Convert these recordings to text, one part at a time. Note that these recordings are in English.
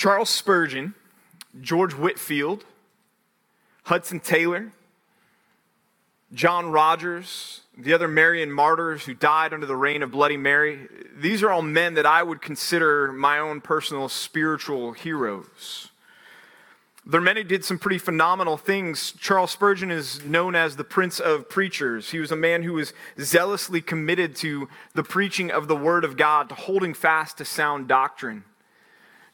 Charles Spurgeon, George Whitefield, Hudson Taylor, John Rogers, the other Marian martyrs who died under the reign of Bloody Mary, these are all men that I would consider my own personal spiritual heroes. There are many did some pretty phenomenal things. Charles Spurgeon is known as the Prince of Preachers. He was a man who was zealously committed to the preaching of the Word of God, to holding fast to sound doctrine.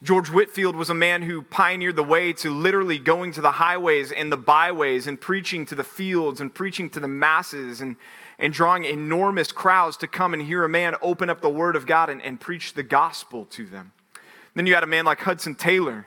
George Whitefield was a man who pioneered the way to literally going to the highways and the byways and preaching to the fields and preaching to the masses and, and drawing enormous crowds to come and hear a man open up the Word of God and, and preach the gospel to them. Then you had a man like Hudson Taylor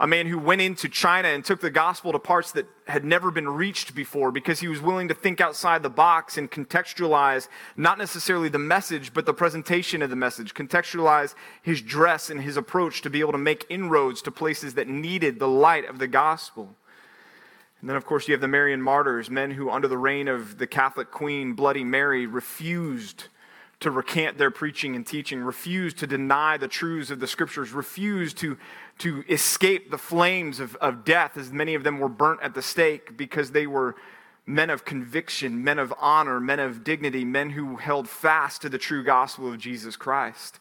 a man who went into China and took the gospel to parts that had never been reached before because he was willing to think outside the box and contextualize not necessarily the message, but the presentation of the message, contextualize his dress and his approach to be able to make inroads to places that needed the light of the gospel. And then, of course, you have the Marian martyrs, men who, under the reign of the Catholic queen, Bloody Mary, refused to recant their preaching and teaching, refused to deny the truths of the scriptures, refused to, to escape the flames of, of death, as many of them were burnt at the stake because they were men of conviction, men of honor, men of dignity, men who held fast to the true gospel of Jesus Christ.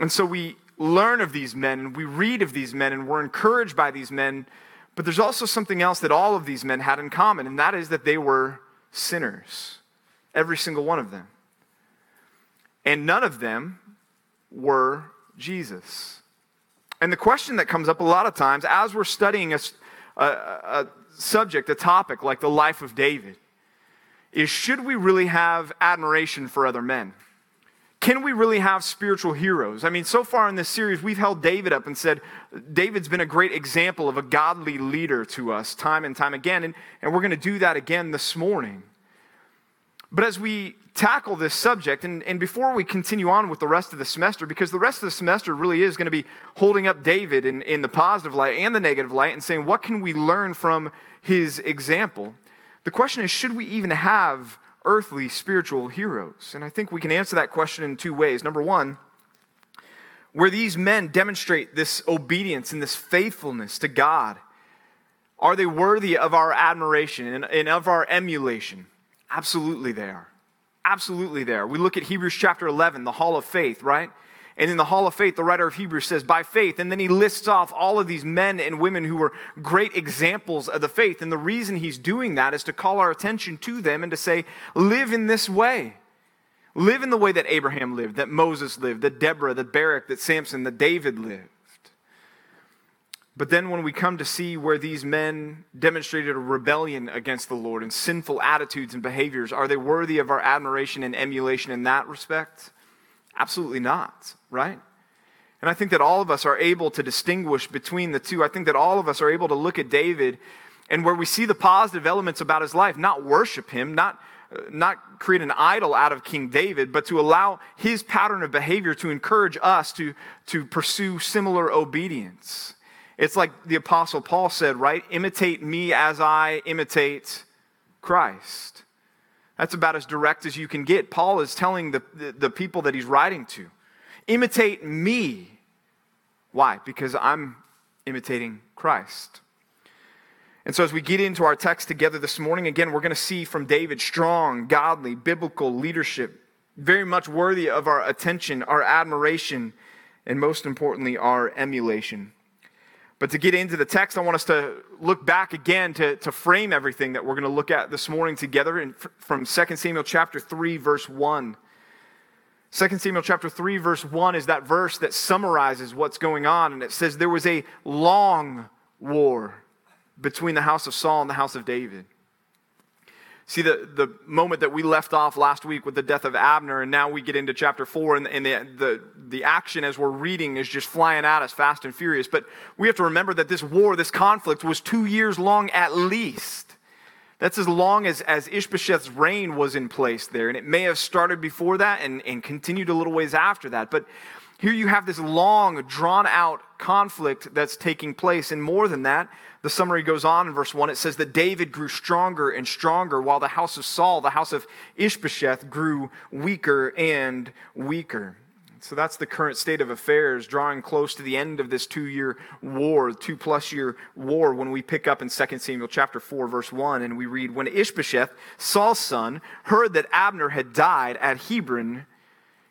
And so we learn of these men, we read of these men, and we're encouraged by these men. But there's also something else that all of these men had in common, and that is that they were sinners. Every single one of them and none of them were Jesus. And the question that comes up a lot of times as we're studying a, a, a, subject, a topic like the life of David, is should we really have admiration for other men? Can we really have spiritual heroes? I mean, so far in this series, we've held David up and said David's been a great example of a godly leader to us time and time again. And, and we're going to do that again this morning. But as we tackle this subject, and, and before we continue on with the rest of the semester, because the rest of the semester really is going to be holding up David in, in the positive light and the negative light and saying, what can we learn from his example? The question is, should we even have earthly spiritual heroes? And I think we can answer that question in two ways. Number one, where these men demonstrate this obedience and this faithfulness to God, are they worthy of our admiration and, and of our emulation? Absolutely, they are. Absolutely, they're. We look at Hebrews chapter 11, the hall of faith, right? And in the hall of faith, the writer of Hebrews says, by faith. And then he lists off all of these men and women who were great examples of the faith. And the reason he's doing that is to call our attention to them and to say, live in this way. Live in the way that Abraham lived, that Moses lived, that Deborah, that Barak, that Samson, that David lived. But then, when we come to see where these men demonstrated a rebellion against the Lord and sinful attitudes and behaviors, are they worthy of our admiration and emulation in that respect? Absolutely not, right? And I think that all of us are able to distinguish between the two. I think that all of us are able to look at David and where we see the positive elements about his life, not worship him, not, uh, not create an idol out of King David, but to allow his pattern of behavior to encourage us to, to pursue similar obedience. It's like the Apostle Paul said, right? Imitate me as I imitate Christ. That's about as direct as you can get. Paul is telling the, the, the people that he's writing to, imitate me. Why? Because I'm imitating Christ. And so, as we get into our text together this morning, again, we're going to see from David strong, godly, biblical leadership, very much worthy of our attention, our admiration, and most importantly, our emulation. But to get into the text, I want us to look back again to, to frame everything that we're going to look at this morning together in, from 2 Samuel chapter 3, verse 1. 2 Samuel chapter 3, verse 1 is that verse that summarizes what's going on. And it says, There was a long war between the house of Saul and the house of David. See, the, the moment that we left off last week with the death of Abner, and now we get into chapter 4, and, and the, the, the action as we're reading is just flying at us fast and furious. But we have to remember that this war, this conflict, was two years long at least. That's as long as, as Ishbosheth's reign was in place there. And it may have started before that and, and continued a little ways after that. But here you have this long, drawn out conflict that's taking place. And more than that, the summary goes on in verse 1. It says that David grew stronger and stronger, while the house of Saul, the house of Ishbosheth, grew weaker and weaker. So that's the current state of affairs, drawing close to the end of this two year war, two plus year war, when we pick up in 2 Samuel chapter 4, verse 1, and we read When Ishbosheth, Saul's son, heard that Abner had died at Hebron,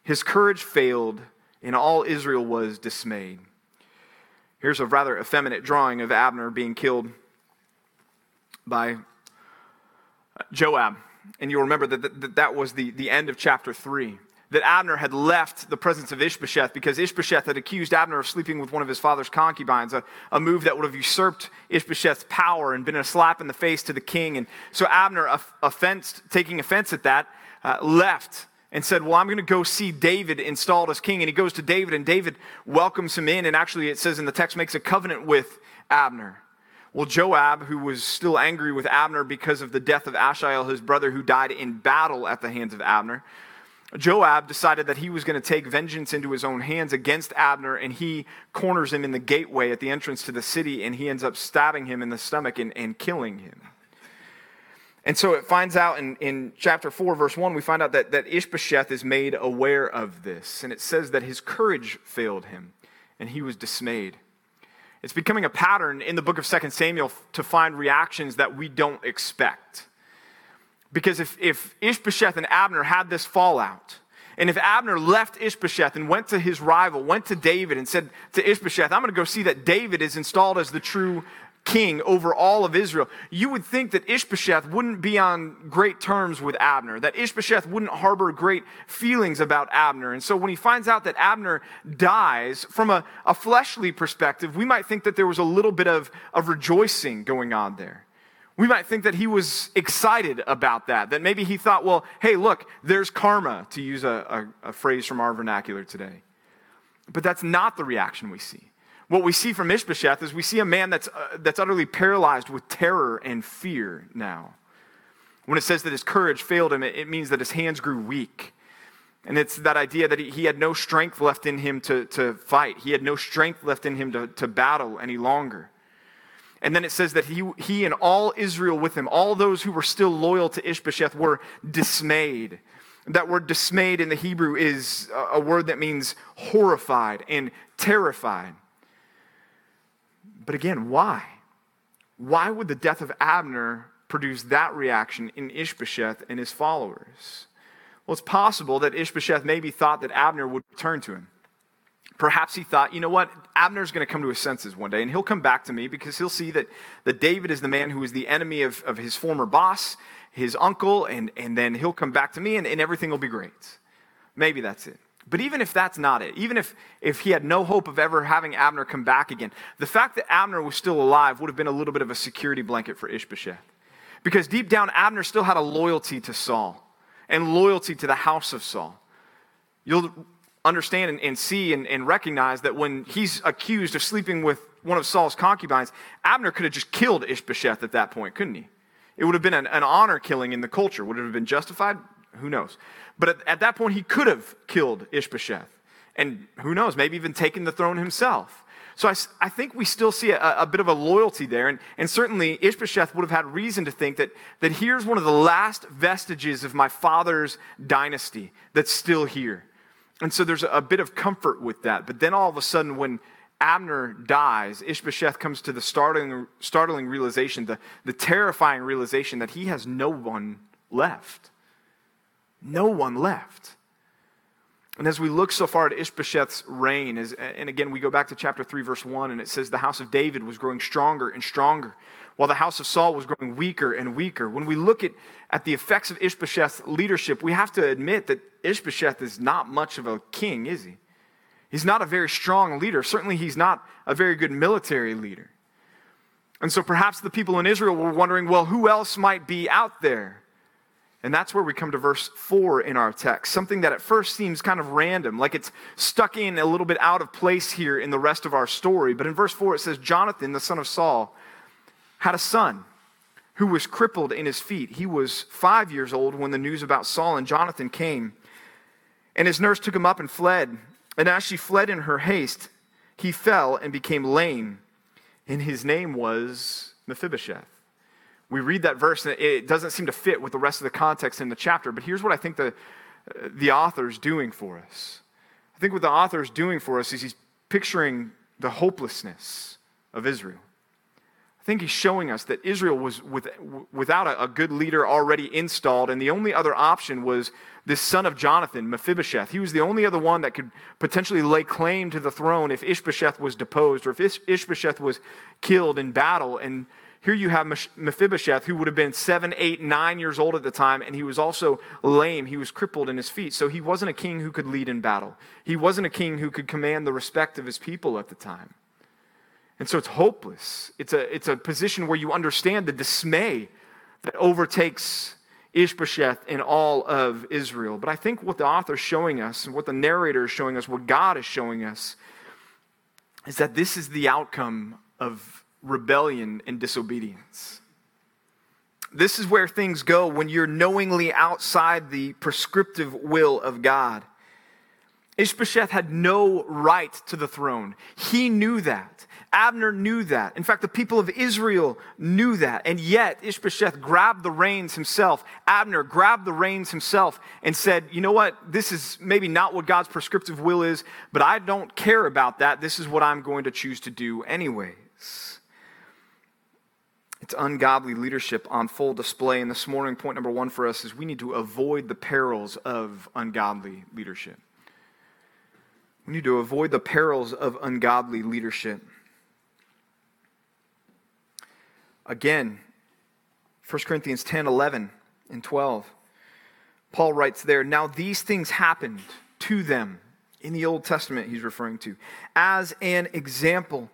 his courage failed, and all Israel was dismayed. Here's a rather effeminate drawing of Abner being killed by Joab. And you'll remember that that, that was the, the end of chapter 3 that Abner had left the presence of Ishbosheth because Ishbosheth had accused Abner of sleeping with one of his father's concubines, a, a move that would have usurped Ishbosheth's power and been a slap in the face to the king. And so Abner, offensed, taking offense at that, uh, left and said, Well, I'm going to go see David installed as king. And he goes to David, and David welcomes him in. And actually, it says in the text, makes a covenant with Abner. Well, Joab, who was still angry with Abner because of the death of Asahel, his brother, who died in battle at the hands of Abner, Joab decided that he was going to take vengeance into his own hands against Abner, and he corners him in the gateway at the entrance to the city, and he ends up stabbing him in the stomach and, and killing him. And so it finds out in, in chapter 4, verse 1, we find out that, that Ishbosheth is made aware of this. And it says that his courage failed him, and he was dismayed. It's becoming a pattern in the book of 2 Samuel to find reactions that we don't expect. Because if, if Ishbosheth and Abner had this fallout, and if Abner left Ishbosheth and went to his rival, went to David and said to Ishbosheth, I'm going to go see that David is installed as the true king over all of Israel, you would think that Ishbosheth wouldn't be on great terms with Abner, that Ishbosheth wouldn't harbor great feelings about Abner. And so when he finds out that Abner dies, from a, a fleshly perspective, we might think that there was a little bit of, of rejoicing going on there. We might think that he was excited about that, that maybe he thought, well, hey, look, there's karma, to use a, a, a phrase from our vernacular today. But that's not the reaction we see. What we see from Ishbosheth is we see a man that's, uh, that's utterly paralyzed with terror and fear now. When it says that his courage failed him, it, it means that his hands grew weak. And it's that idea that he, he had no strength left in him to, to fight. He had no strength left in him to, to battle any longer. And then it says that he, he and all Israel with him, all those who were still loyal to Ishbosheth, were dismayed. That word dismayed in the Hebrew is a word that means horrified and terrified. But again, why? Why would the death of Abner produce that reaction in Ishbosheth and his followers? Well, it's possible that Ishbosheth maybe thought that Abner would return to him. Perhaps he thought, you know what, Abner's going to come to his senses one day, and he'll come back to me because he'll see that, that David is the man who is the enemy of, of his former boss, his uncle, and, and then he'll come back to me, and, and everything will be great. Maybe that's it. But even if that's not it, even if, if he had no hope of ever having Abner come back again, the fact that Abner was still alive would have been a little bit of a security blanket for Ishbosheth. Because deep down, Abner still had a loyalty to Saul and loyalty to the house of Saul. You'll understand and, and see and, and recognize that when he's accused of sleeping with one of Saul's concubines, Abner could have just killed Ishbosheth at that point, couldn't he? It would have been an, an honor killing in the culture. Would it have been justified? Who knows? But at, at that point, he could have killed Ishbosheth. And who knows, maybe even taken the throne himself. So I, I think we still see a, a, bit of a loyalty there. And, and certainly Ishbosheth would have had reason to think that, that here's one of the last vestiges of my father's dynasty that's still here. And so there's a bit of comfort with that. But then all of a sudden, when Abner dies, Ishbosheth comes to the startling, startling realization, the, the terrifying realization that he has no one left. No one left. And as we look so far at Ishbosheth's reign, as, and again, we go back to chapter 3, verse 1, and it says the house of David was growing stronger and stronger, while the house of Saul was growing weaker and weaker. When we look at, at the effects of Ishbosheth's leadership, we have to admit that Ishbosheth is not much of a king, is he? He's not a very strong leader. Certainly, he's not a very good military leader. And so perhaps the people in Israel were wondering well, who else might be out there? And that's where we come to verse 4 in our text, something that at first seems kind of random, like it's stuck in a little bit out of place here in the rest of our story. But in verse 4, it says Jonathan, the son of Saul, had a son who was crippled in his feet. He was five years old when the news about Saul and Jonathan came. And his nurse took him up and fled. And as she fled in her haste, he fell and became lame. And his name was Mephibosheth. We read that verse, and it doesn't seem to fit with the rest of the context in the chapter. But here's what I think the, the author is doing for us I think what the author is doing for us is he's picturing the hopelessness of Israel. I think he's showing us that Israel was with, without a, a, good leader already installed, and the only other option was this son of Jonathan, Mephibosheth. He was the only other one that could potentially lay claim to the throne if Ishbosheth was deposed or if Ish- Ishbosheth was killed in battle. And here you have Mephibosheth, who would have been seven, eight, nine years old at the time, and he was also lame. He was crippled in his feet. So he wasn't a king who could lead in battle. He wasn't a king who could command the respect of his people at the time. And so it's hopeless. It's a, it's a position where you understand the dismay that overtakes Ishbosheth and all of Israel. But I think what the author is showing us, and what the narrator is showing us, what God is showing us, is that this is the outcome of rebellion and disobedience. This is where things go when you're knowingly outside the prescriptive will of God. Ishbosheth had no right to the throne. He knew that. Abner knew that. In fact, the people of Israel knew that. And yet, Ishbosheth grabbed the reins himself. Abner grabbed the reins himself and said, You know what? This is maybe not what God's prescriptive will is, but I don't care about that. This is what I'm going to choose to do anyways. It's ungodly leadership on full display. And this morning, point number one for us is we need to avoid the perils of ungodly leadership. We need to avoid the perils of ungodly leadership. Again, 1 Corinthians 10 11 and 12. Paul writes there, Now these things happened to them in the Old Testament, he's referring to, as an example,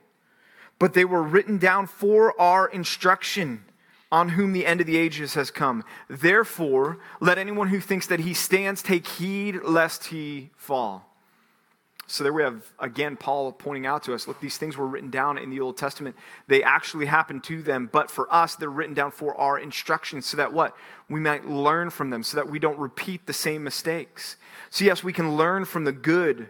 but they were written down for our instruction, on whom the end of the ages has come. Therefore, let anyone who thinks that he stands take heed lest he fall. So there we have, again, Paul pointing out to us look, these things were written down in the Old Testament. They actually happened to them, but for us, they're written down for our instruction so that what? We might learn from them, so that we don't repeat the same mistakes. So, yes, we can learn from the good,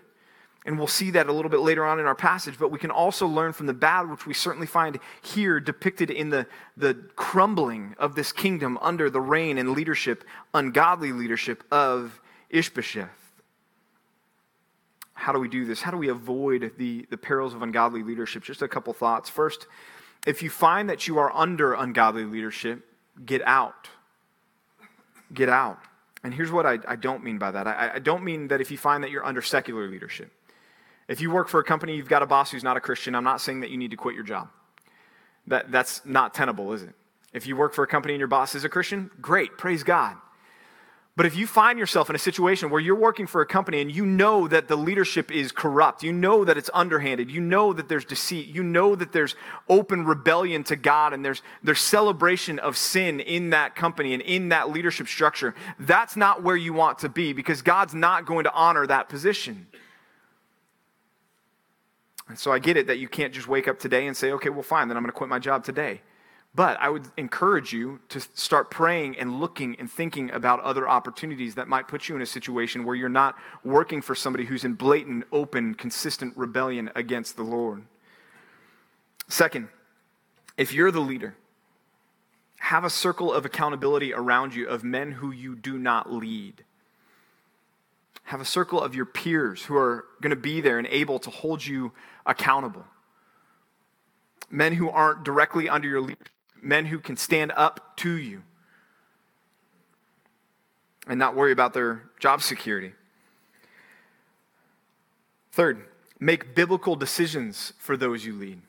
and we'll see that a little bit later on in our passage, but we can also learn from the bad, which we certainly find here depicted in the, the crumbling of this kingdom under the reign and leadership, ungodly leadership of Ishbosheth. How do we do this? How do we avoid the, the perils of ungodly leadership? Just a couple thoughts. First, if you find that you are under ungodly leadership, get out. Get out. And here's what I, I don't mean by that I, I don't mean that if you find that you're under secular leadership. If you work for a company, you've got a boss who's not a Christian, I'm not saying that you need to quit your job. That, that's not tenable, is it? If you work for a company and your boss is a Christian, great, praise God. But if you find yourself in a situation where you're working for a company and you know that the leadership is corrupt, you know that it's underhanded, you know that there's deceit, you know that there's open rebellion to God and there's, there's celebration of sin in that company and in that leadership structure, that's not where you want to be because God's not going to honor that position. And so I get it that you can't just wake up today and say, okay, well, fine, then I'm going to quit my job today. But I would encourage you to start praying and looking and thinking about other opportunities that might put you in a situation where you're not working for somebody who's in blatant, open, consistent rebellion against the Lord. Second, if you're the leader, have a circle of accountability around you of men who you do not lead. Have a circle of your peers who are going to be there and able to hold you accountable. Men who aren't directly under your leadership men who can stand up to you and not worry about their job security. Third, make biblical decisions for those you lead.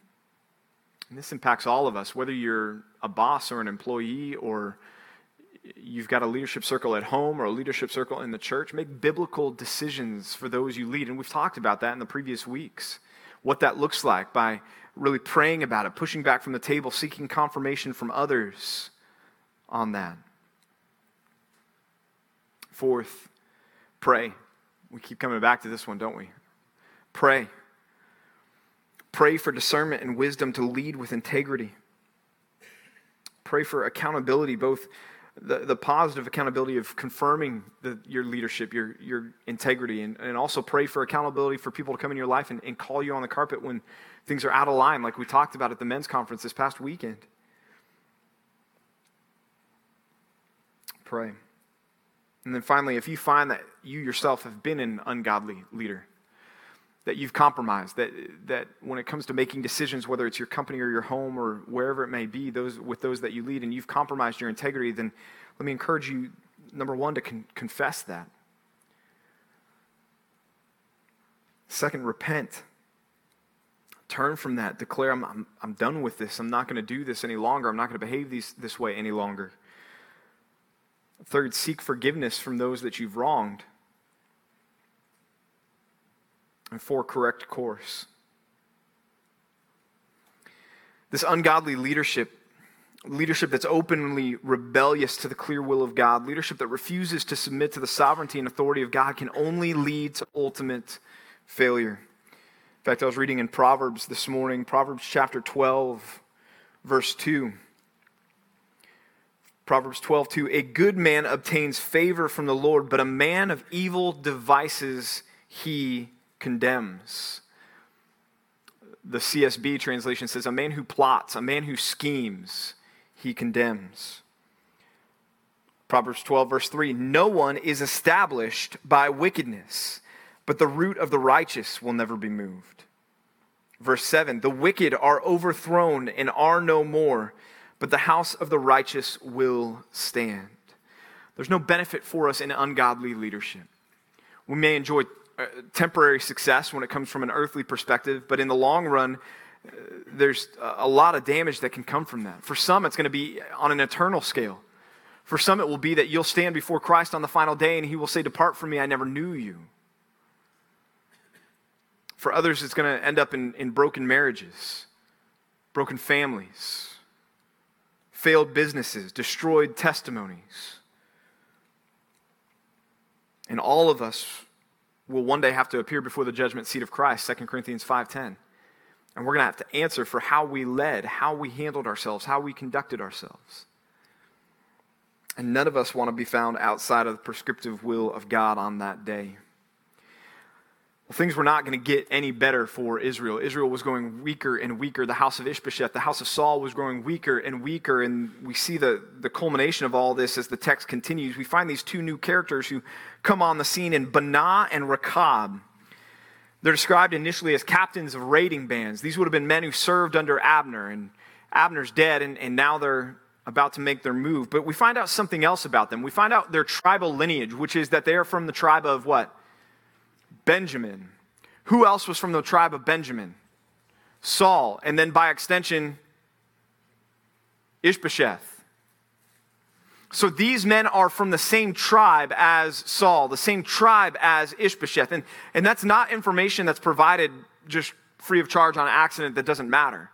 And this impacts all of us, whether you're a boss or an employee or you've got a leadership circle at home or a leadership circle in the church. Make biblical decisions for those you lead. And we've talked about that in the previous weeks. What that looks like by really praying about it, pushing back from the table, seeking confirmation from others on that. Fourth, pray. We keep coming back to this one, don't we? Pray. Pray for discernment and wisdom to lead with integrity. Pray for accountability, both the, the positive accountability of confirming the, your leadership, your, your integrity, and, and also pray for accountability for people to come in your life and, and call you on the carpet when things are out of line, like we talked about at the men's conference this past weekend. Pray. And then finally, if you find that you yourself have been an ungodly leader, that you've compromised, that, that when it comes to making decisions, whether it's your company or your home or wherever it may be, those, with those that you lead, and you've compromised your integrity, then let me encourage you, number one, to con- confess that. Second, repent. Turn from that. Declare, I'm, I'm, I'm done with this. I'm not going to do this any longer. I'm not going to behave these, this way any longer. Third, seek forgiveness from those that you've wronged. And four, correct course. This ungodly leadership, leadership that's openly rebellious to the clear will of God, leadership that refuses to submit to the sovereignty and authority of God, can only lead to ultimate failure. In fact, I was reading in Proverbs this morning, Proverbs chapter 12, verse 2. Proverbs 12, 2. A good man obtains favor from the Lord, but a man of evil devices he condemns. The CSB translation says, A man who plots, a man who schemes, he condemns. Proverbs 12, verse 3 No one is established by wickedness but the root of the righteous will never be moved. Verse 7 The wicked are overthrown and are no more, but the house of the righteous will stand. There's no benefit for us in ungodly leadership. We may enjoy temporary success when it comes from an earthly perspective, but in the long run, uh, there's a lot of damage that can come from that. For some, it's going to be on an eternal scale. For some, it will be that you'll stand before Christ on the final day and he will say, Depart from me, I never knew you. For others, it's going to end up in, in broken marriages, broken families, failed businesses, destroyed testimonies. And all of us will one day have to appear before the judgment seat of Christ, 2 Corinthians 5:10. And we're going to have to answer for how we led, how we handled ourselves, how we conducted ourselves. And none of us want to be found outside of the prescriptive will of God on that day. Well, things were not going to get any better for Israel. Israel was going weaker and weaker. The house of Ishbosheth, the house of Saul, was growing weaker and weaker. And we see the, the culmination of all this as the text continues. We find these two new characters who come on the scene in Baanah and Rechab. They're described initially as captains of raiding bands. These would have been men who served under Abner. And Abner's dead, and, and now they're about to make their move. But we find out something else about them. We find out their tribal lineage, which is that they are from the tribe of what? Benjamin. Who else was from the tribe of Benjamin? Saul. And then by extension, Ishbosheth. So these men are from the same tribe as Saul, the same tribe as Ishbosheth. And, and that's not information that's provided just free of charge on accident that doesn't matter.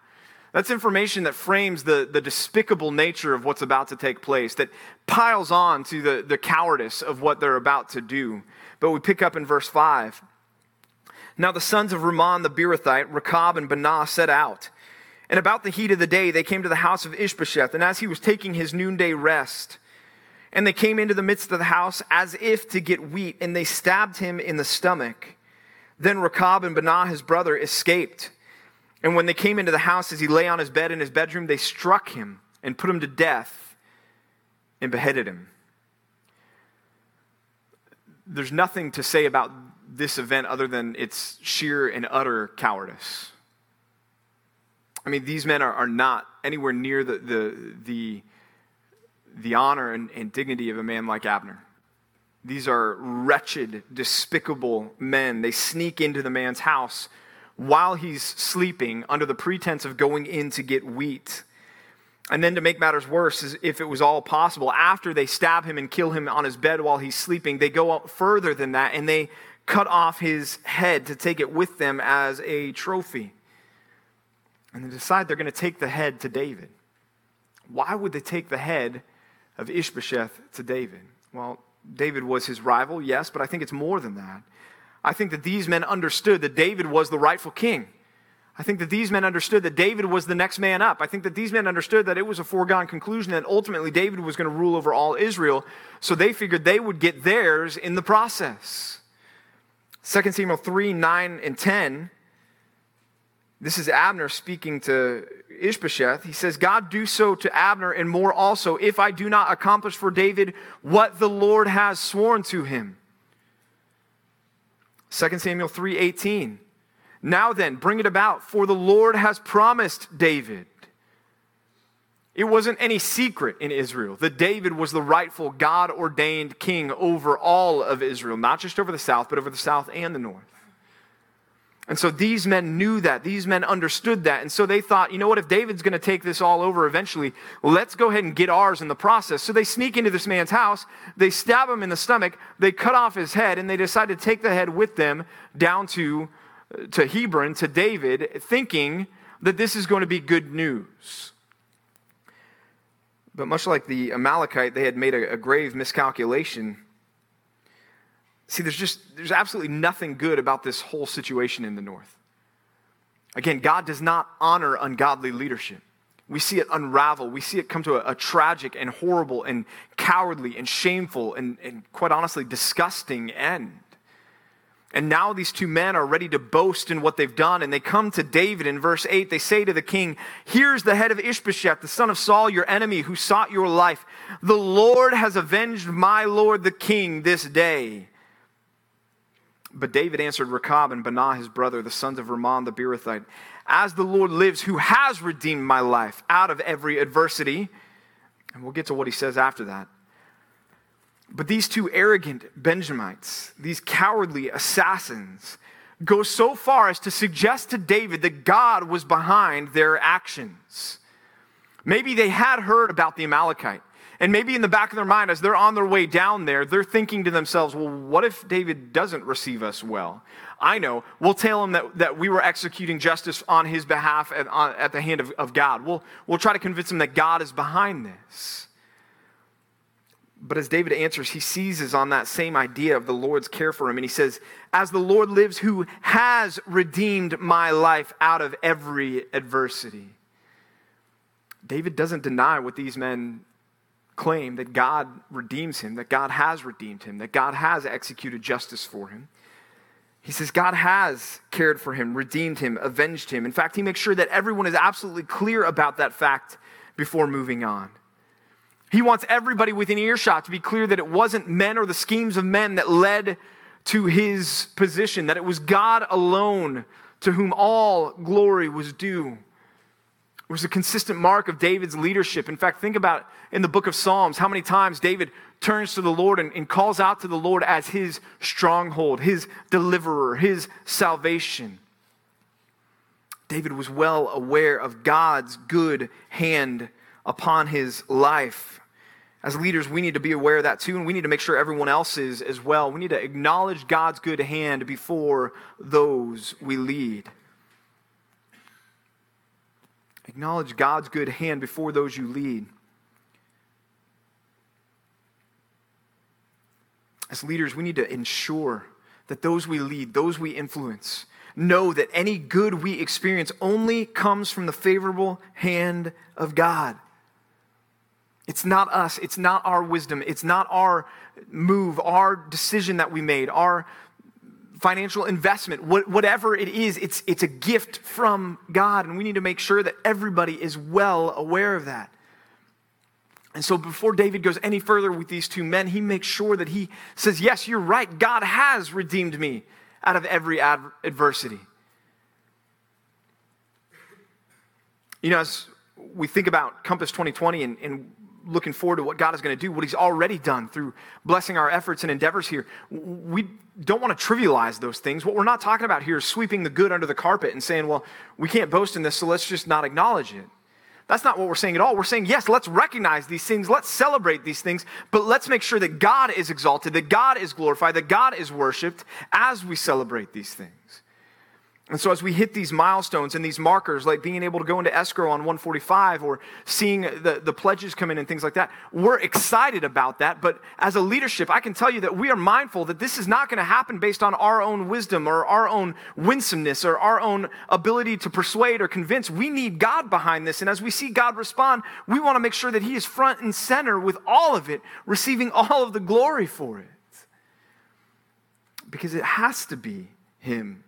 That's information that frames the, the despicable nature of what's about to take place, that piles on to the, the cowardice of what they're about to do. But we pick up in verse 5. Now the sons of Rimmon the Beerothite, Rechab and Baanah, set out. And about the heat of the day, they came to the house of Ishbosheth. And as he was taking his noonday rest, and they came into the midst of the house as if to get wheat, and they stabbed him in the stomach. Then Rechab and Baanah, his brother, escaped. And when they came into the house, as he lay on his bed in his bedroom, they struck him and put him to death and beheaded him there's nothing to say about this event other than its sheer and utter cowardice. I mean, these men are, are not anywhere near the, the, the, the honor and, and dignity of a man like Abner. These are wretched, despicable men. They sneak into the man's house while he's sleeping under the pretense of going in to get wheat. And then to make matters worse, if it was all possible, after they stab him and kill him on his bed while he's sleeping, they go up further than that and they cut off his head to take it with them as a trophy. And they decide they're going to take the head to David. Why would they take the head of Ishbosheth to David? Well, David was his rival, yes, but I think it's more than that. I think that these men understood that David was the rightful king. I think that these men understood that David was the next man up. I think that these men understood that it was a foregone conclusion that ultimately David was going to rule over all Israel. So they figured they would get theirs in the process. 2 Samuel 3 9 and 10. This is Abner speaking to Ishbosheth. He says, God do so to Abner and more also, if I do not accomplish for David what the Lord has sworn to him. 2 Samuel 3 18. Now then, bring it about, for the Lord has promised David. It wasn't any secret in Israel that David was the rightful God ordained king over all of Israel, not just over the south, but over the south and the north. And so these men knew that. These men understood that. And so they thought, you know what, if David's going to take this all over eventually, let's go ahead and get ours in the process. So they sneak into this man's house, they stab him in the stomach, they cut off his head, and they decide to take the head with them down to, to Hebron, to David, thinking that this is going to be good news. But much like the Amalekite, they had made a, a grave miscalculation See, there's just, there's absolutely nothing good about this whole situation in the north. Again, God does not honor ungodly leadership. We see it unravel. We see it come to a, a tragic and horrible and cowardly and shameful and, and, quite honestly, disgusting end. And now these two men are ready to boast in what they've done. And they come to David in verse 8. They say to the king, Here's the head of Ishbosheth, the son of Saul, your enemy, who sought your life. The Lord has avenged my Lord the king this day. But David answered Rechab and Baanah, his brother, the sons of Rimmon the Beerothite, As the Lord lives, who has redeemed my life out of every adversity. And we'll get to what he says after that. But these two arrogant Benjamites, these cowardly assassins, go so far as to suggest to David that God was behind their actions. Maybe they had heard about the Amalekite. And maybe in the back of their mind, as they're on their way down there, they're thinking to themselves, well, what if David doesn't receive us well? I know. We'll tell him that, that we were executing justice on his behalf at, on, at the hand of, of God. We'll, we'll try to convince him that God is behind this. But as David answers, he seizes on that same idea of the Lord's care for him. And he says, As the Lord lives, who has redeemed my life out of every adversity. David doesn't deny what these men claim that God redeems him, that God has redeemed him, that God has executed justice for him. He says God has cared for him, redeemed him, avenged him. In fact, he makes sure that everyone is absolutely clear about that fact before moving on. He wants everybody within earshot to be clear that it wasn't men or the schemes of men that led to his position, that it was God alone to whom all glory was due. It was a consistent mark of David's leadership. In fact, think about in the book of Psalms how many times David turns to the Lord and, and calls out to the Lord as his stronghold, his deliverer, his salvation. David was well aware of God's good hand upon his life. As leaders, we need to be aware of that too, and we need to make sure everyone else is as well. We need to acknowledge God's good hand before those we lead. Acknowledge God's good hand before those you lead. As leaders, we need to ensure that those we lead, those we influence, know that any good we experience only comes from the favorable hand of God. It's not us, it's not our wisdom, it's not our move, our decision that we made, our financial investment, whatever it is, it's, it's a gift from God. And we need to make sure that everybody is well aware of that. And so before David goes any further with these two men, he makes sure that he says, Yes, you're right. God has redeemed me out of every ad- adversity. You know, as we think about Compass 2020 and, and looking forward to what God is going to do, what He's already done through blessing our efforts and endeavors here. We don't want to trivialize those things. What we're not talking about here is sweeping the good under the carpet and saying, well, we can't boast in this, so let's just not acknowledge it. That's not what we're saying at all. We're saying, yes, let's recognize these things, let's celebrate these things, but let's make sure that God is exalted, that God is glorified, that God is worshiped as we celebrate these things. And so, as we hit these milestones and these markers, like being able to go into escrow on 145 or seeing the, the pledges come in and things like that, we're excited about that. But as a leadership, I can tell you that we are mindful that this is not going to happen based on our own wisdom or our own winsomeness or our own ability to persuade or convince. We need God behind this. And as we see God respond, we want to make sure that He is front and center with all of it, receiving all of the glory for it. Because it has to be Him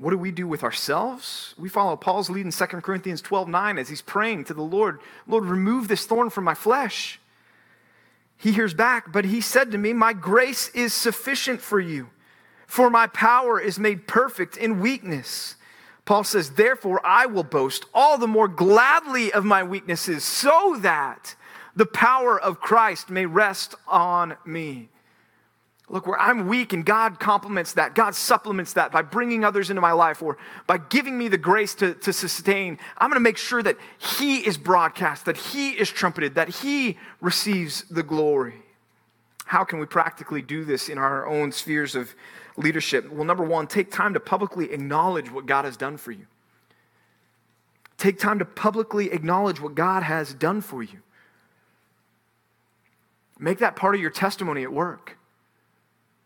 what do we do with ourselves? We follow Paul's lead in 2 Corinthians 12 9 as he's praying to the Lord, Lord, remove this thorn from my flesh. He hears back, but he said to me, My grace is sufficient for you, For my power is made perfect in weakness. Paul says, Therefore, I will boast all the more gladly of my weaknesses, so that the power of Christ may rest on me. Look, where I'm weak and God complements that, God supplements that by bringing others into my life or by giving me the grace to, to sustain, I'm going to make sure that He is broadcast, that He is trumpeted, that He receives the glory. How can we practically do this in our own spheres of leadership? Well, number one, take time to publicly acknowledge what God has done for you. Take time to publicly acknowledge what God has done for you. Make that part of your testimony at work.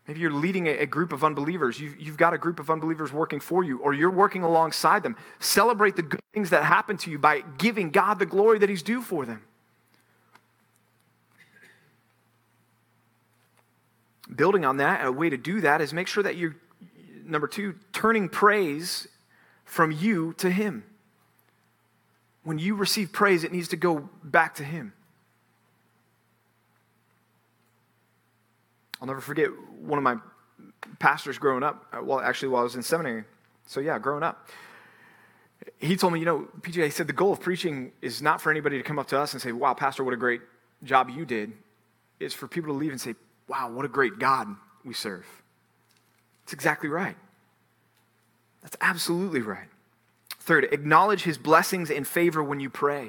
Maybe you're leading a, group of unbelievers. You've, you've got a group of unbelievers working for you, or you're working alongside them. Celebrate the good things that happen to you by giving God the glory that He's due for them. Building on that, a way to do that is make sure that you're, number two, turning praise from you to Him. When you receive praise, it needs to go back to Him. I'll never forget one of my pastors growing up, uh, well, actually, while I was in seminary. So, yeah, growing up. He told me, you know, PJ, he said, the goal of preaching is not for anybody to come up to us and say, wow, Pastor, what a great job you did. It's for people to leave and say, wow, what a great God we serve. That's exactly right. That's absolutely right. Third, acknowledge his blessings and favor when you pray.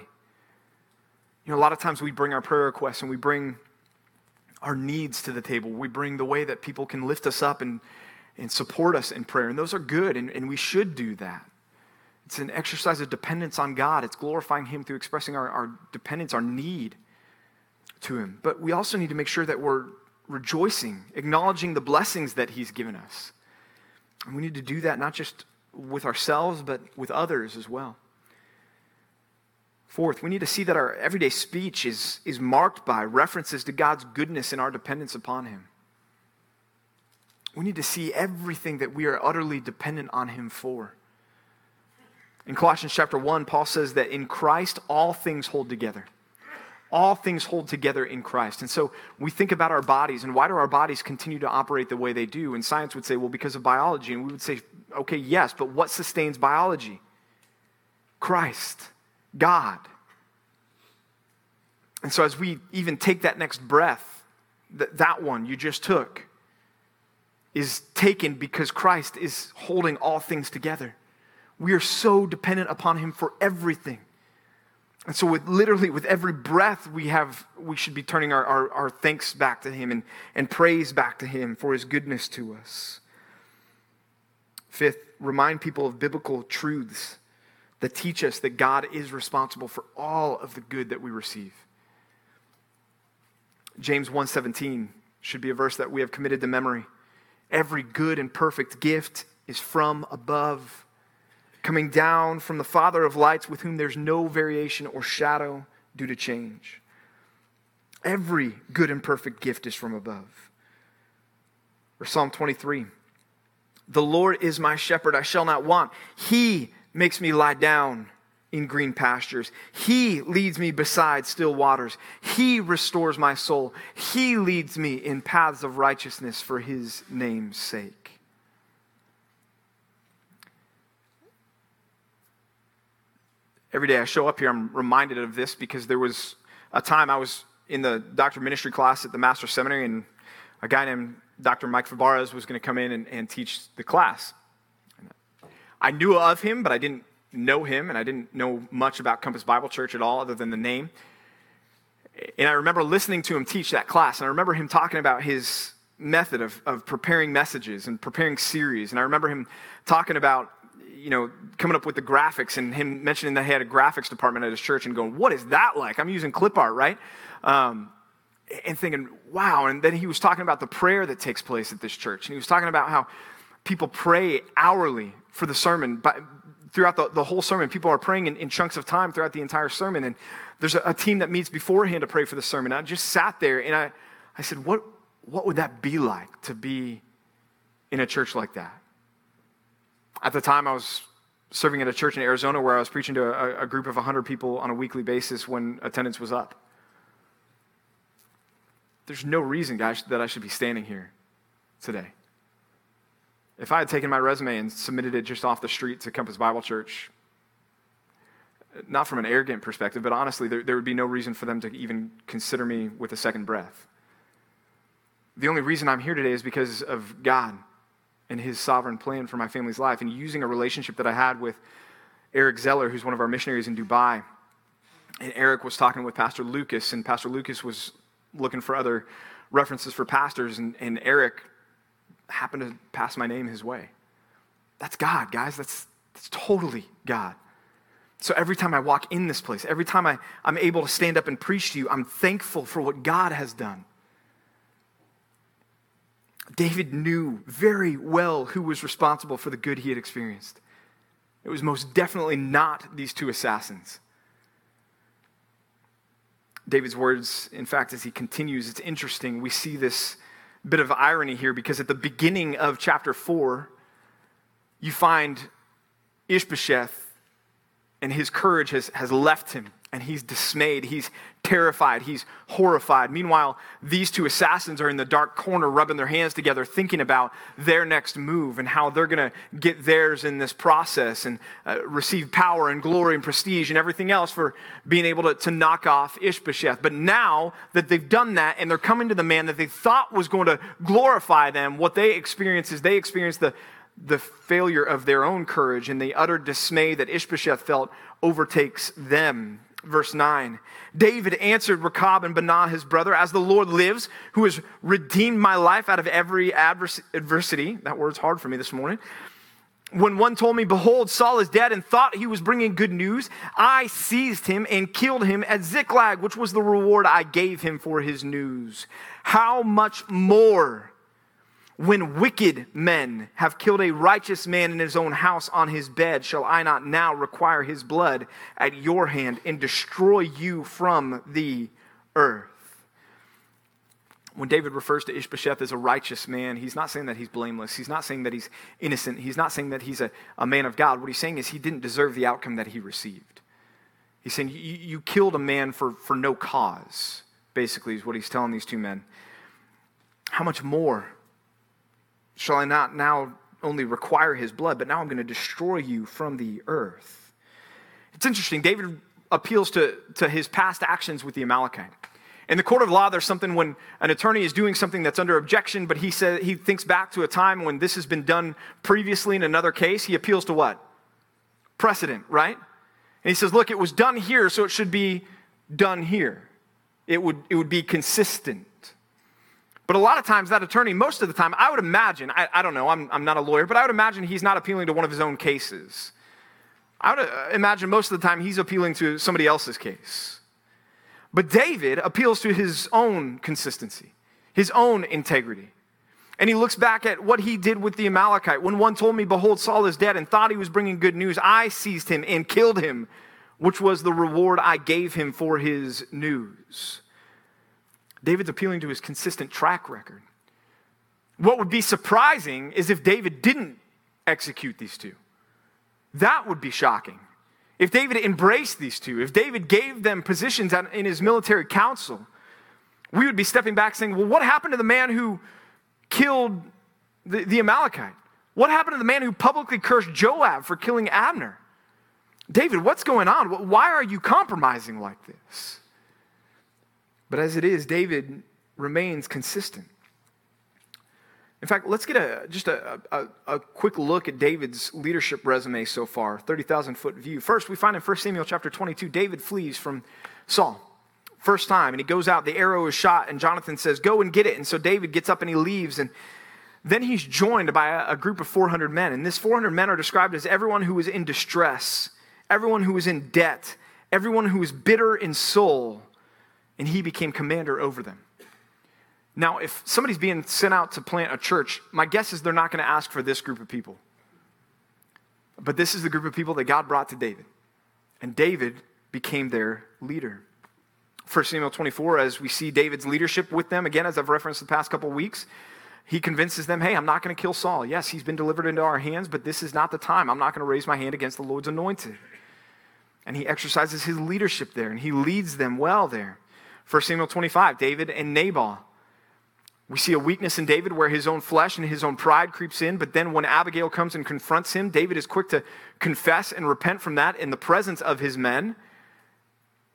You know, a lot of times we bring our prayer requests and we bring our needs to the table. We bring the way that people can lift us up and, and support us in prayer. And those are good, and, and we should do that. It's an exercise of dependence on God. It's glorifying Him through expressing our, our dependence, our need to Him. But we also need to make sure that we're rejoicing, acknowledging the blessings that He's given us. And we need to do that not just with ourselves, but with others as well. Fourth, we need to see that our everyday speech is, is marked by references to God's goodness and our dependence upon Him. We need to see everything that we are utterly dependent on Him for. In Colossians chapter 1, Paul says that in Christ all things hold together. All things hold together in Christ. And so we think about our bodies and why do our bodies continue to operate the way they do? And science would say, well, because of biology. And we would say, okay, yes, but what sustains biology? Christ. God. And so, as we even take that next breath, that, that one you just took is taken because Christ is holding all things together. We are so dependent upon Him for everything. And so, with literally with every breath we have, we should be turning our, our, our, thanks back to Him and, and praise back to Him for His goodness to us. Fifth, remind people of biblical truths that teach us that God is responsible for all of the good that we receive. James 1:17 should be a verse that we have committed to memory. Every good and perfect gift is from above, coming down from the Father of lights with whom there's no variation or shadow due to change. Every good and perfect gift is from above. Or Psalm 23 The Lord is my shepherd, I shall not want. He makes me lie down in green pastures. He leads me beside still waters. He restores my soul. He leads me in paths of righteousness for his name's sake. Every day I show up here, I'm reminded of this because there was a time I was in the doctor ministry class at the Master Seminary, and a guy named Dr. Mike Fabarez was going to come in and, and teach the class. I knew of him, but I didn't know him, and I didn't know much about Compass Bible Church at all other than the name. And I remember listening to him teach that class, and I remember him talking about his method of, of preparing messages and preparing series. And I remember him talking about, you know, coming up with the graphics and him mentioning that he had a graphics department at his church and going, What is that like? I'm using clip art, right? Um, and thinking, wow. And then he was talking about the prayer that takes place at this church. And he was talking about how people pray hourly for the sermon, but throughout the, the whole sermon. People are praying in, in chunks of time throughout the entire sermon. And there's a, a, team that meets beforehand to pray for the sermon. I just sat there and I, I said, what, what would that be like to be in a church like that? At the time, I was serving at a church in Arizona where I was preaching to a, a group of 100 people on a weekly basis when attendance was up. There's no reason, guys, that I should be standing here today. If I had taken my resume and submitted it just off the street to Compass Bible Church, not from an arrogant perspective, but honestly, there, there would be no reason for them to even consider me with a second breath. The only reason I'm here today is because of God and His sovereign plan for my family's life and using a relationship that I had with Eric Zeller, who's one of our missionaries in Dubai. And Eric was talking with Pastor Lucas, and Pastor Lucas was looking for other references for pastors, and, and Eric happened to pass my name his way. That's God, guys. That's, that's totally God. So every time I walk in this place, every time I, I'm able to stand up and preach to you, I'm thankful for what God has done. David knew very well who was responsible for the good he had experienced. It was most definitely not these two assassins. David's words, in fact, as he continues, it's interesting. We see this bit of irony here because at the beginning of chapter 4, you find Ishbosheth and his courage has, has left him and he's dismayed. He's terrified. He's horrified. Meanwhile, these two assassins are in the dark corner rubbing their hands together, thinking about their next move and how they're going to get theirs in this process and uh, receive power and glory and prestige and everything else for being able to, to knock off Ishbosheth. But now that they've done that and they're coming to the man that they thought was going to glorify them, what they experience is they experience the the failure of their own courage and the utter dismay that Ishbosheth felt overtakes them verse 9. David answered Rechab and Baanah, his brother, As the Lord lives, who has redeemed my life out of every adversity. That word's hard for me this morning. When one told me, Behold, Saul is dead, and thought he was bringing good news, I seized him and killed him at Ziklag, which was the reward I gave him for his news. How much more? When wicked men have killed a righteous man in his own house on his bed, shall I not now require his blood at your hand and destroy you from the earth? When David refers to Ishbosheth as a righteous man, he's not saying that he's blameless. He's not saying that he's innocent. He's not saying that he's a, a man of God. What he's saying is he didn't deserve the outcome that he received. He's saying, You, you killed a man for, for no cause, basically, is what he's telling these two men. How much more? Shall I not now only require his blood, but now I'm going to destroy you from the earth? It's interesting. David appeals to, to his past actions with the Amalekite. In the court of law, there's something when an attorney is doing something that's under objection, but he says he thinks back to a time when this has been done previously in another case. He appeals to what? Precedent, right? And he says, look, it was done here, so it should be done here. It would, it would be consistent. But a lot of times, that attorney, most of the time, I would imagine, I, I don't know, I'm, I'm not a lawyer, but I would imagine he's not appealing to one of his own cases. I would uh, imagine most of the time he's appealing to somebody else's case. But David appeals to his own consistency, his own integrity. And he looks back at what he did with the Amalekite. When one told me, Behold, Saul is dead, and thought he was bringing good news, I seized him and killed him, which was the reward I gave him for his news. David's appealing to his consistent track record. What would be surprising is if David didn't execute these two. That would be shocking. If David embraced these two, if David gave them positions in his military council, we would be stepping back saying, well, what happened to the man who killed the, the Amalekite? What happened to the man who publicly cursed Joab for killing Abner? David, what's going on? Why are you compromising like this? But as it is, David remains consistent. In fact, let's get a, just a, a, a quick look at David's leadership resume so far, 30,000 foot view. First, we find in 1 Samuel chapter 22, David flees from Saul. First time, and he goes out, the arrow is shot, and Jonathan says, Go and get it. And so David gets up and he leaves, and then he's joined by a, a group of 400 men. And this 400 men are described as everyone who is in distress, everyone who is in debt, everyone who is bitter in soul and he became commander over them. Now, if somebody's being sent out to plant a church, my guess is they're not going to ask for this group of people. But this is the group of people that God brought to David. And David became their leader. 1 Samuel 24, as we see David's leadership with them, again, as I've referenced the past couple weeks, he convinces them, hey, I'm not going to kill Saul. Yes, he's been delivered into our hands, but this is not the time. I'm not going to raise my hand against the Lord's anointed. And he exercises his leadership there, and he leads them well there. 1 Samuel 25, David and Nabal. We see a weakness in David where his own flesh and his own pride creeps in, but then when Abigail comes and confronts him, David is quick to confess and repent from that in the presence of his men.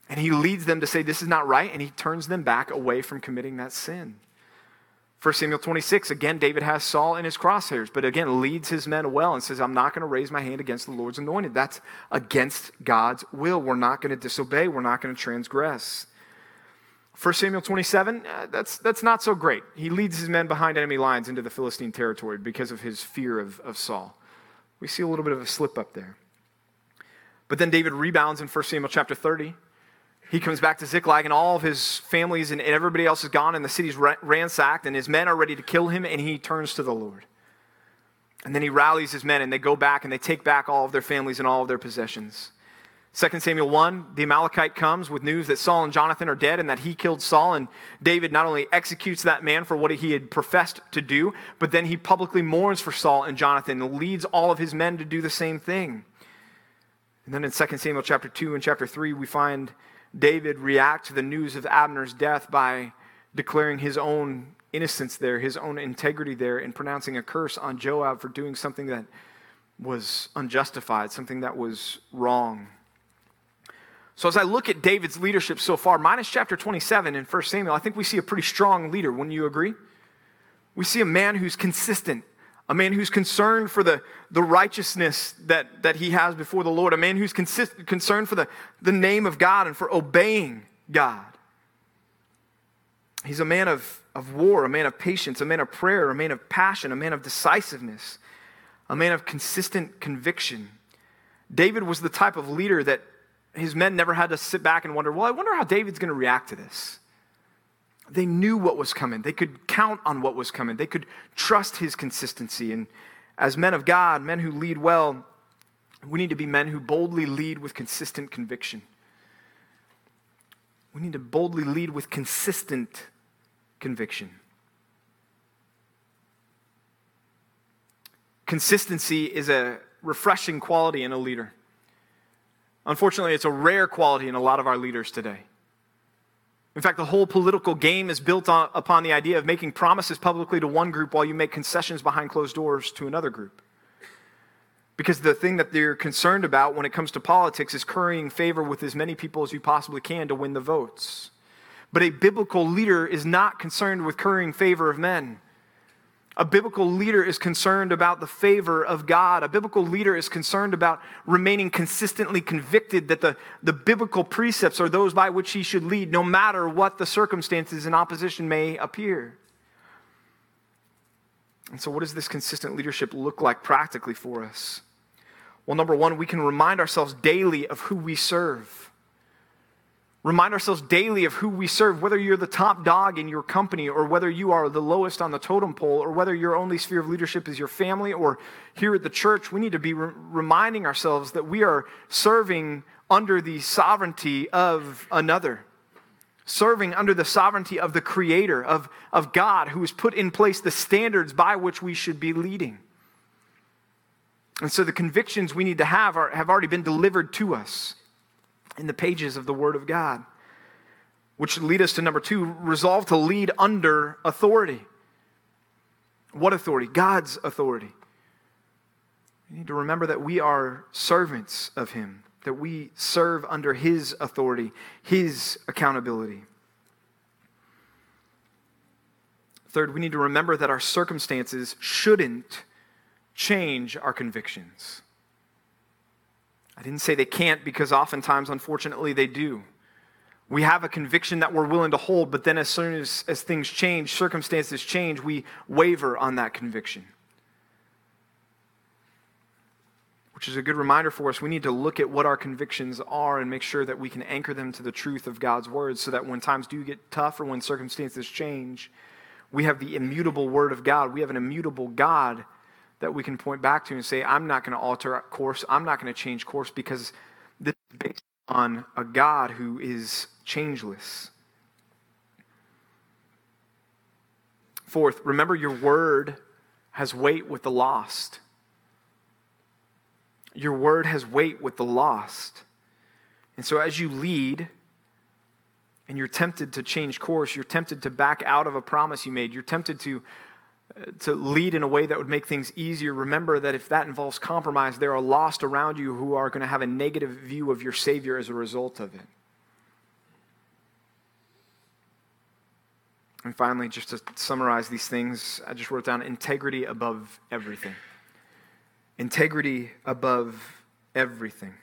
And he leads them to say, This is not right, and he turns them back away from committing that sin. 1 Samuel 26, again, David has Saul in his crosshairs, but again, leads his men well and says, I'm not going to raise my hand against the Lord's anointed. That's against God's will. We're not going to disobey, we're not going to transgress. 1 Samuel 27, uh, that's, that's not so great. He leads his men behind enemy lines into the Philistine territory because of his fear of, of Saul. We see a little bit of a slip up there. But then David rebounds in 1 Samuel chapter 30. He comes back to Ziklag, and all of his families and everybody else is gone, and the city's ransacked, and his men are ready to kill him, and he turns to the Lord. And then he rallies his men, and they go back and they take back all of their families and all of their possessions. 2 Samuel 1, the Amalekite comes with news that Saul and Jonathan are dead and that he killed Saul. And David not only executes that man for what he had professed to do, but then he publicly mourns for Saul and Jonathan and leads all of his men to do the same thing. And then in 2 Samuel chapter 2 and chapter 3, we find David react to the news of Abner's death by declaring his own innocence there, his own integrity there, and pronouncing a curse on Joab for doing something that was unjustified, something that was wrong. So, as I look at David's leadership so far, minus chapter 27 in 1 Samuel, I think we see a pretty strong leader. Wouldn't you agree? We see a man who's consistent, a man who's concerned for the, the righteousness that, that he has before the Lord, a man who's consist, concerned for the, the name of God and for obeying God. He's a man of, of war, a man of patience, a man of prayer, a man of passion, a man of decisiveness, a man of consistent conviction. David was the type of leader that his men never had to sit back and wonder, well, I wonder how David's going to react to this. They knew what was coming. They could count on what was coming. They could trust his consistency. And as men of God, men who lead well, we need to be men who boldly lead with consistent conviction. We need to boldly lead with consistent conviction. Consistency is a refreshing quality in a leader. Unfortunately, it's a rare quality in a lot of our leaders today. In fact, the whole political game is built on, upon the idea of making promises publicly to one group while you make concessions behind closed doors to another group. Because the thing that they're concerned about when it comes to politics is currying favor with as many people as you possibly can to win the votes. But a biblical leader is not concerned with currying favor of men. A biblical leader is concerned about the favor of God. A biblical leader is concerned about remaining consistently convicted that the, the biblical precepts are those by which he should lead, no matter what the circumstances in opposition may appear. And so, what does this consistent leadership look like practically for us? Well, number one, we can remind ourselves daily of who we serve. Remind ourselves daily of who we serve, whether you're the top dog in your company or whether you are the lowest on the totem pole or whether your only sphere of leadership is your family or here at the church. We need to be re- reminding ourselves that we are serving under the sovereignty of another, serving under the sovereignty of the Creator, of, of God, who has put in place the standards by which we should be leading. And so the convictions we need to have are, have already been delivered to us in the pages of the Word of God. Which lead us to number two resolve to lead under authority. What authority? God's authority. We need to remember that we are servants of Him, that we serve under His authority, His accountability. Third, we need to remember that our circumstances shouldn't change our convictions. I didn't say they can't because oftentimes, unfortunately, they do. We have a conviction that we're willing to hold, but then as soon as, as things change, circumstances change, we waver on that conviction. Which is a good reminder for us. We need to look at what our convictions are and make sure that we can anchor them to the truth of God's word so that when times do get tough or when circumstances change, we have the immutable word of God. We have an immutable God that we can point back to and say, I'm not going to alter course. I'm not going to change course because this is based on a God who is changeless. Fourth, remember your word has weight with the lost. Your word has weight with the lost. And so as you lead, and you're tempted to change course, you're tempted to back out of a promise you made, you're tempted to, to lead in a way that would make things easier, remember that if that involves compromise, there are lost around you who are going to have a negative view of your Savior as a result of it. And finally, just to summarize these things, I just wrote down integrity above everything. Integrity above everything.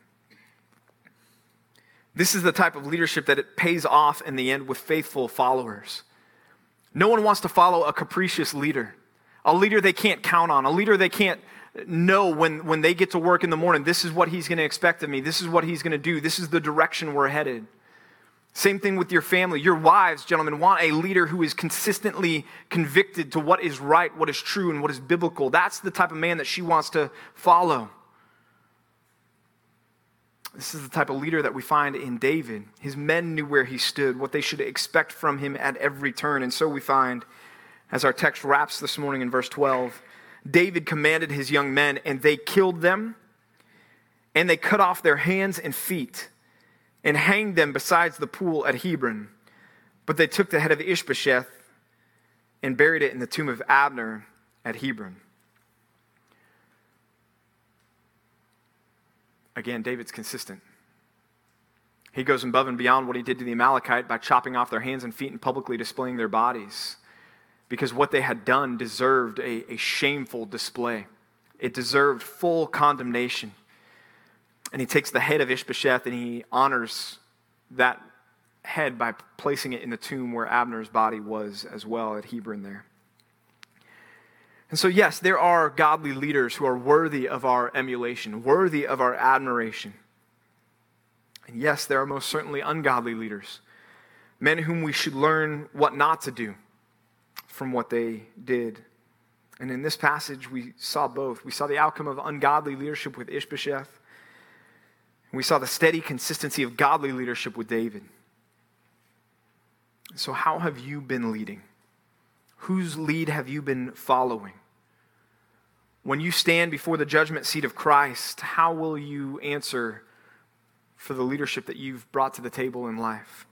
This is the type of leadership that it pays off in the end with faithful followers. No one wants to follow a capricious leader, a leader they can't count on, a leader they can't know when, when they get to work in the morning, this is what he's going to expect of me, this is what he's going to do, this is the direction we're headed. Same thing with your family. Your wives, gentlemen, want a leader who is consistently convicted to what is right, what is true, and what is biblical. That's the type of man that she wants to follow. This is the type of leader that we find in David. His men knew where he stood, what they should expect from him at every turn. And so we find, as our text wraps this morning in verse 12, David commanded his young men, and they killed them, and they cut off their hands and feet, and hanged them besides the pool at Hebron. But they took the head of Ishbosheth and buried it in the tomb of Abner at Hebron. Again, David's consistent. He goes above and beyond what he did to the Amalekite by chopping off their hands and feet and publicly displaying their bodies. Because what they had done deserved a, a shameful display, it deserved full condemnation. And he takes the head of Ishbosheth and he honors that head by placing it in the tomb where Abner's body was as well at Hebron there. And so, yes, there are godly leaders who are worthy of our emulation, worthy of our admiration. And yes, there are most certainly ungodly leaders, men whom we should learn what not to do from what they did. And in this passage, we saw both. We saw the outcome of ungodly leadership with Ishbosheth, and we saw the steady consistency of godly leadership with David. So, how have you been leading? Whose lead have you been following? When you stand before the judgment seat of Christ, how will you answer for the leadership that you've brought to the table in life?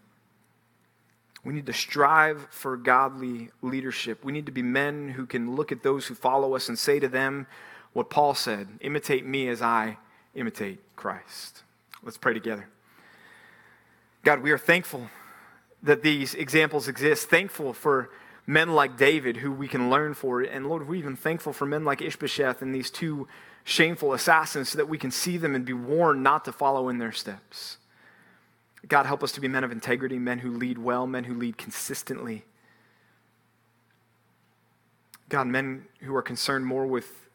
We need to strive for godly leadership. We need to be men who can look at those who follow us and say to them what Paul said imitate me as I imitate Christ. Let's pray together. God, we are thankful that these examples exist, thankful for men like David who we can learn for. And Lord, we're even thankful for men like Ishbosheth and these two shameful assassins so that we can see them and be warned not to follow in their steps. God, help us to be men of integrity, men who lead well, men who lead consistently. God, men who are concerned more with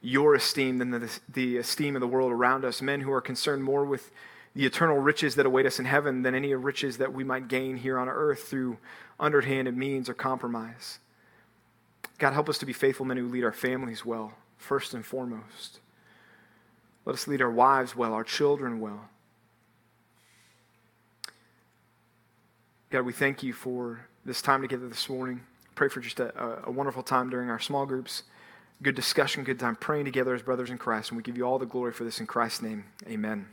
your esteem than the, the esteem of the world around us, men who are concerned more with the eternal riches that await us in heaven than any riches that we might gain here on earth through underhanded means or compromise. God, help us to be faithful men who lead our families well, first and foremost. Let us lead our wives well, our children well. God, we thank you for this time together this morning. Pray for just a, a wonderful time during our small groups. Good discussion, good time praying together as brothers in Christ. And we give you all the glory for this in Christ's name. Amen.